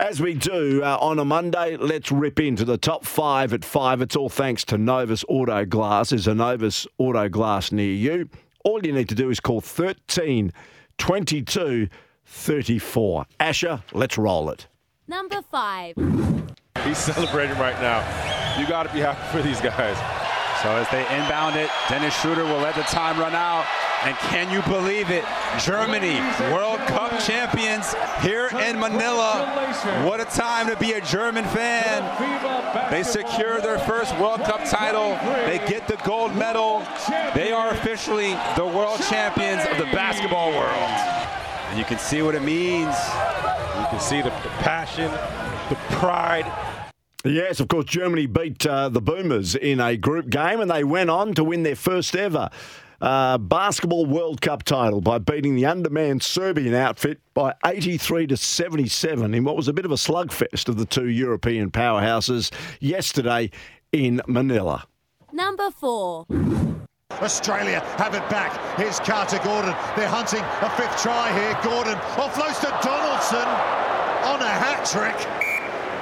As we do uh, on a Monday, let's rip into the top five at five. It's all thanks to Novus Auto Glass. Is a Novus Auto Glass near you? All you need to do is call 13 22 34. Asher, let's roll it. Number five. He's celebrating right now. You got to be happy for these guys. So as they inbound it, Dennis Schroeder will let the time run out. And can you believe it? Germany, World Cup champions here in Manila. What a time to be a German fan. They secure their first World Cup title. They get the gold medal. They are officially the world champions of the basketball world. And you can see what it means. You can see the, the passion, the pride, Yes, of course, Germany beat uh, the Boomers in a group game and they went on to win their first ever uh, basketball World Cup title by beating the undermanned Serbian outfit by 83 to 77 in what was a bit of a slugfest of the two European powerhouses yesterday in Manila. Number four. Australia have it back. Here's Carter Gordon. They're hunting a fifth try here. Gordon offloads to Donaldson on a hat trick.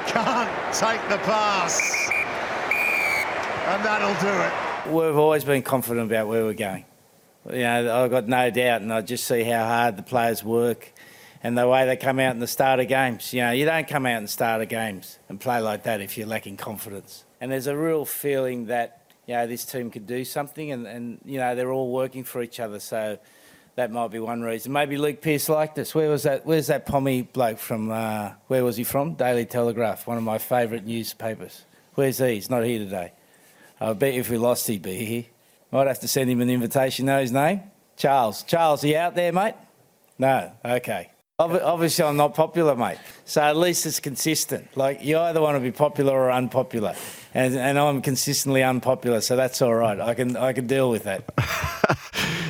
Can't take the pass. And that'll do it. We've always been confident about where we're going. You know, I've got no doubt, and I just see how hard the players work and the way they come out in the start of games. You know, you don't come out in start of games and play like that if you're lacking confidence. And there's a real feeling that, you know, this team could do something and, and you know, they're all working for each other. So that might be one reason. Maybe Luke Pearce liked us. Where was that? Where's that pommy bloke from? Uh, where was he from? Daily Telegraph, one of my favourite newspapers. Where's he? He's not here today. I bet if we lost, he'd be here. Might have to send him an invitation. Know his name? Charles. Charles, are you out there, mate? No. Okay. Obviously, I'm not popular, mate. So at least it's consistent. Like you either want to be popular or unpopular, and, and I'm consistently unpopular, so that's all right. I can I can deal with that.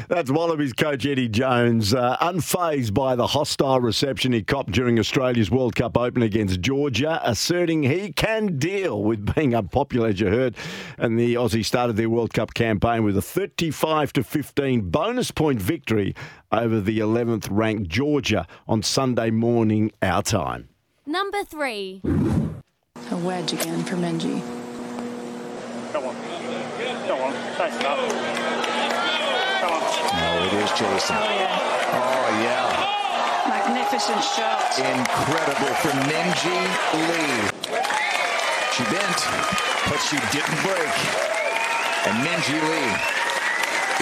That's Wallabies coach Eddie Jones, uh, unfazed by the hostile reception he copped during Australia's World Cup Open against Georgia, asserting he can deal with being unpopular, as you heard. And the Aussie started their World Cup campaign with a 35 to 15 bonus point victory over the 11th ranked Georgia on Sunday morning, our time. Number three. A wedge again for Minji. Come on. Come on. Nice enough. No, it is Jason. Oh, yeah. Oh, yeah. Magnificent shot. Incredible from Minji Lee. She bent, but she didn't break. And Minji Lee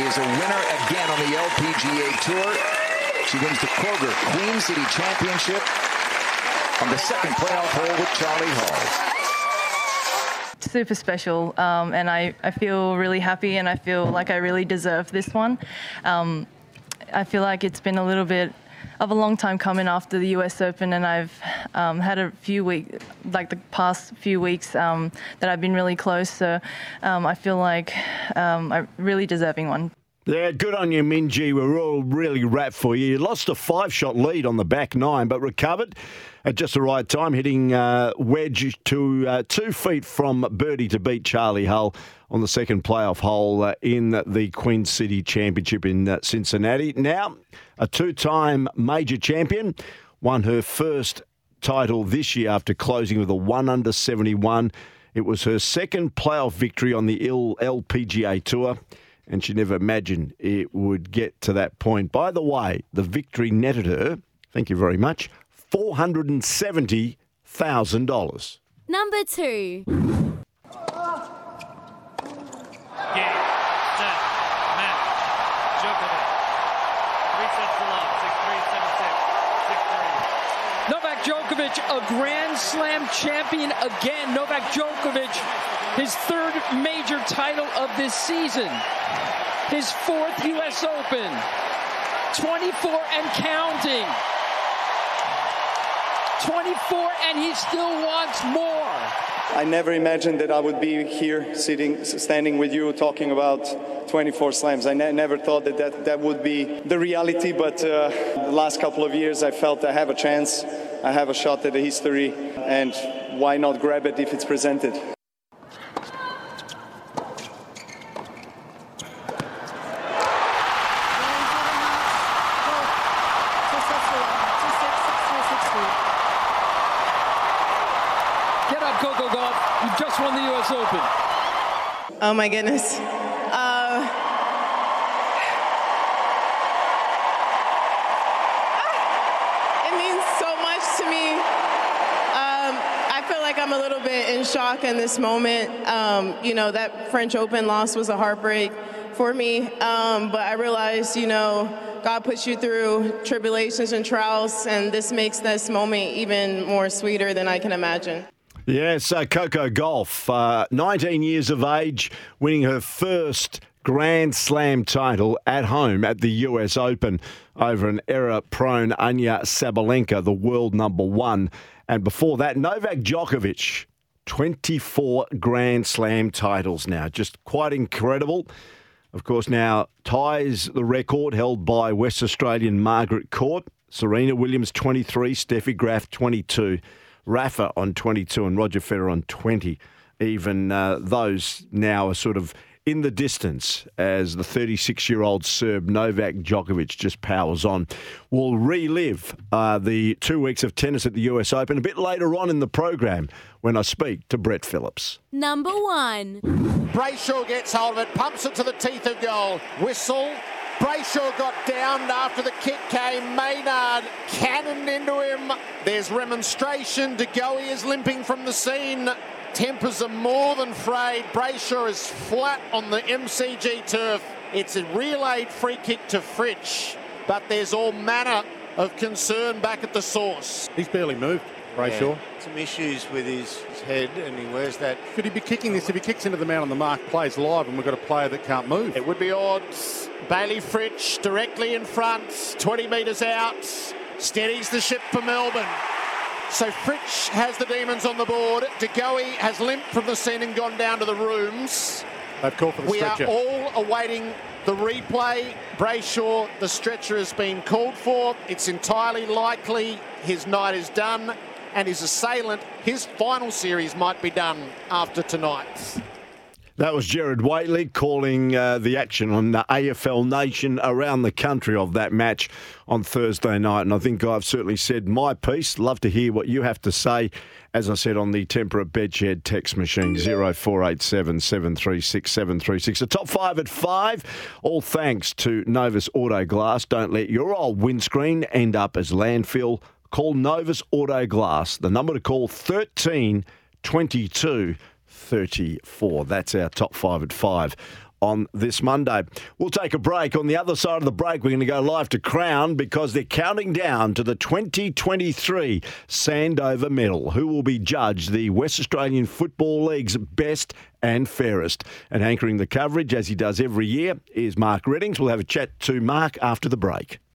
is a winner again on the LPGA Tour. She wins the Kroger Queen City Championship on the second playoff hole with Charlie Hull super special um, and I, I feel really happy and I feel like I really deserve this one. Um, I feel like it's been a little bit of a long time coming after the US Open and I've um, had a few weeks, like the past few weeks um, that I've been really close. So um, I feel like um, I'm really deserving one. Yeah, good on you, Minji. We're all really rapt for you. You lost a five shot lead on the back nine, but recovered at just the right time, hitting uh, wedge to uh, two feet from birdie to beat Charlie Hull on the second playoff hole uh, in the Queen City Championship in uh, Cincinnati. Now, a two time major champion, won her first title this year after closing with a 1 under 71. It was her second playoff victory on the LPGA Tour and she never imagined it would get to that point. By the way, the victory netted her, thank you very much, $470,000. Number two. Novak Djokovic, a Grand Slam champion again. Novak Djokovic, his third major title of this season, his fourth U.S. Open, 24 and counting. 24, and he still wants more. I never imagined that I would be here, sitting, standing with you, talking about 24 slams. I ne- never thought that, that that would be the reality, but uh, the last couple of years I felt I have a chance, I have a shot at the history, and why not grab it if it's presented? Get up, Coco Gauff. You've just won the U.S. Open. Oh my goodness. Uh, it means so much to me. I feel like I'm a little bit in shock in this moment. Um, you know, that French Open loss was a heartbreak for me. Um, but I realized, you know, God puts you through tribulations and trials, and this makes this moment even more sweeter than I can imagine. Yes, uh, Coco Gauff, uh, 19 years of age, winning her first Grand Slam title at home at the US Open over an error prone Anya Sabalenka, the world number one. And before that, Novak Djokovic, 24 Grand Slam titles now. Just quite incredible. Of course, now ties the record held by West Australian Margaret Court. Serena Williams, 23, Steffi Graf, 22. Rafa on 22 and Roger Federer on 20. Even uh, those now are sort of in the distance as the 36 year old Serb Novak Djokovic just powers on. We'll relive uh, the two weeks of tennis at the US Open a bit later on in the program when I speak to Brett Phillips. Number one. Brayshaw gets hold of it, pumps it to the teeth of goal. Whistle. Brayshaw got downed after the kick came. Maynard cannoned into him. There's remonstration. De Goey is limping from the scene. Tempers are more than frayed. Brayshaw is flat on the MCG turf. It's a relayed free kick to Fritsch, but there's all manner of concern back at the source. He's barely moved, Brayshaw. Yeah, some issues with his, his head, and he wears that. Could he be kicking this if he kicks into the man on the mark, plays live, and we've got a player that can't move? It would be odds. Bailey Fritsch directly in front, 20 metres out, steadies the ship for Melbourne. So Fritsch has the Demons on the board. De Goey has limped from the scene and gone down to the rooms. They've called for the we stretcher. are all awaiting the replay. Brayshaw, the stretcher has been called for. It's entirely likely his night is done, and his assailant, his final series might be done after tonight. That was Gerard Whateley calling uh, the action on the AFL Nation around the country of that match on Thursday night. And I think I've certainly said my piece. Love to hear what you have to say. As I said on the Temperate Bedshed text machine, 0487 736 736. The top five at five, all thanks to Novus Auto Glass. Don't let your old windscreen end up as landfill. Call Novus Auto Glass. The number to call 13 22 34. That's our top five at five on this Monday. We'll take a break. On the other side of the break, we're going to go live to Crown because they're counting down to the 2023 Sandover Medal, who will be judged the West Australian Football League's best and fairest. And anchoring the coverage, as he does every year, is Mark Readings. We'll have a chat to Mark after the break.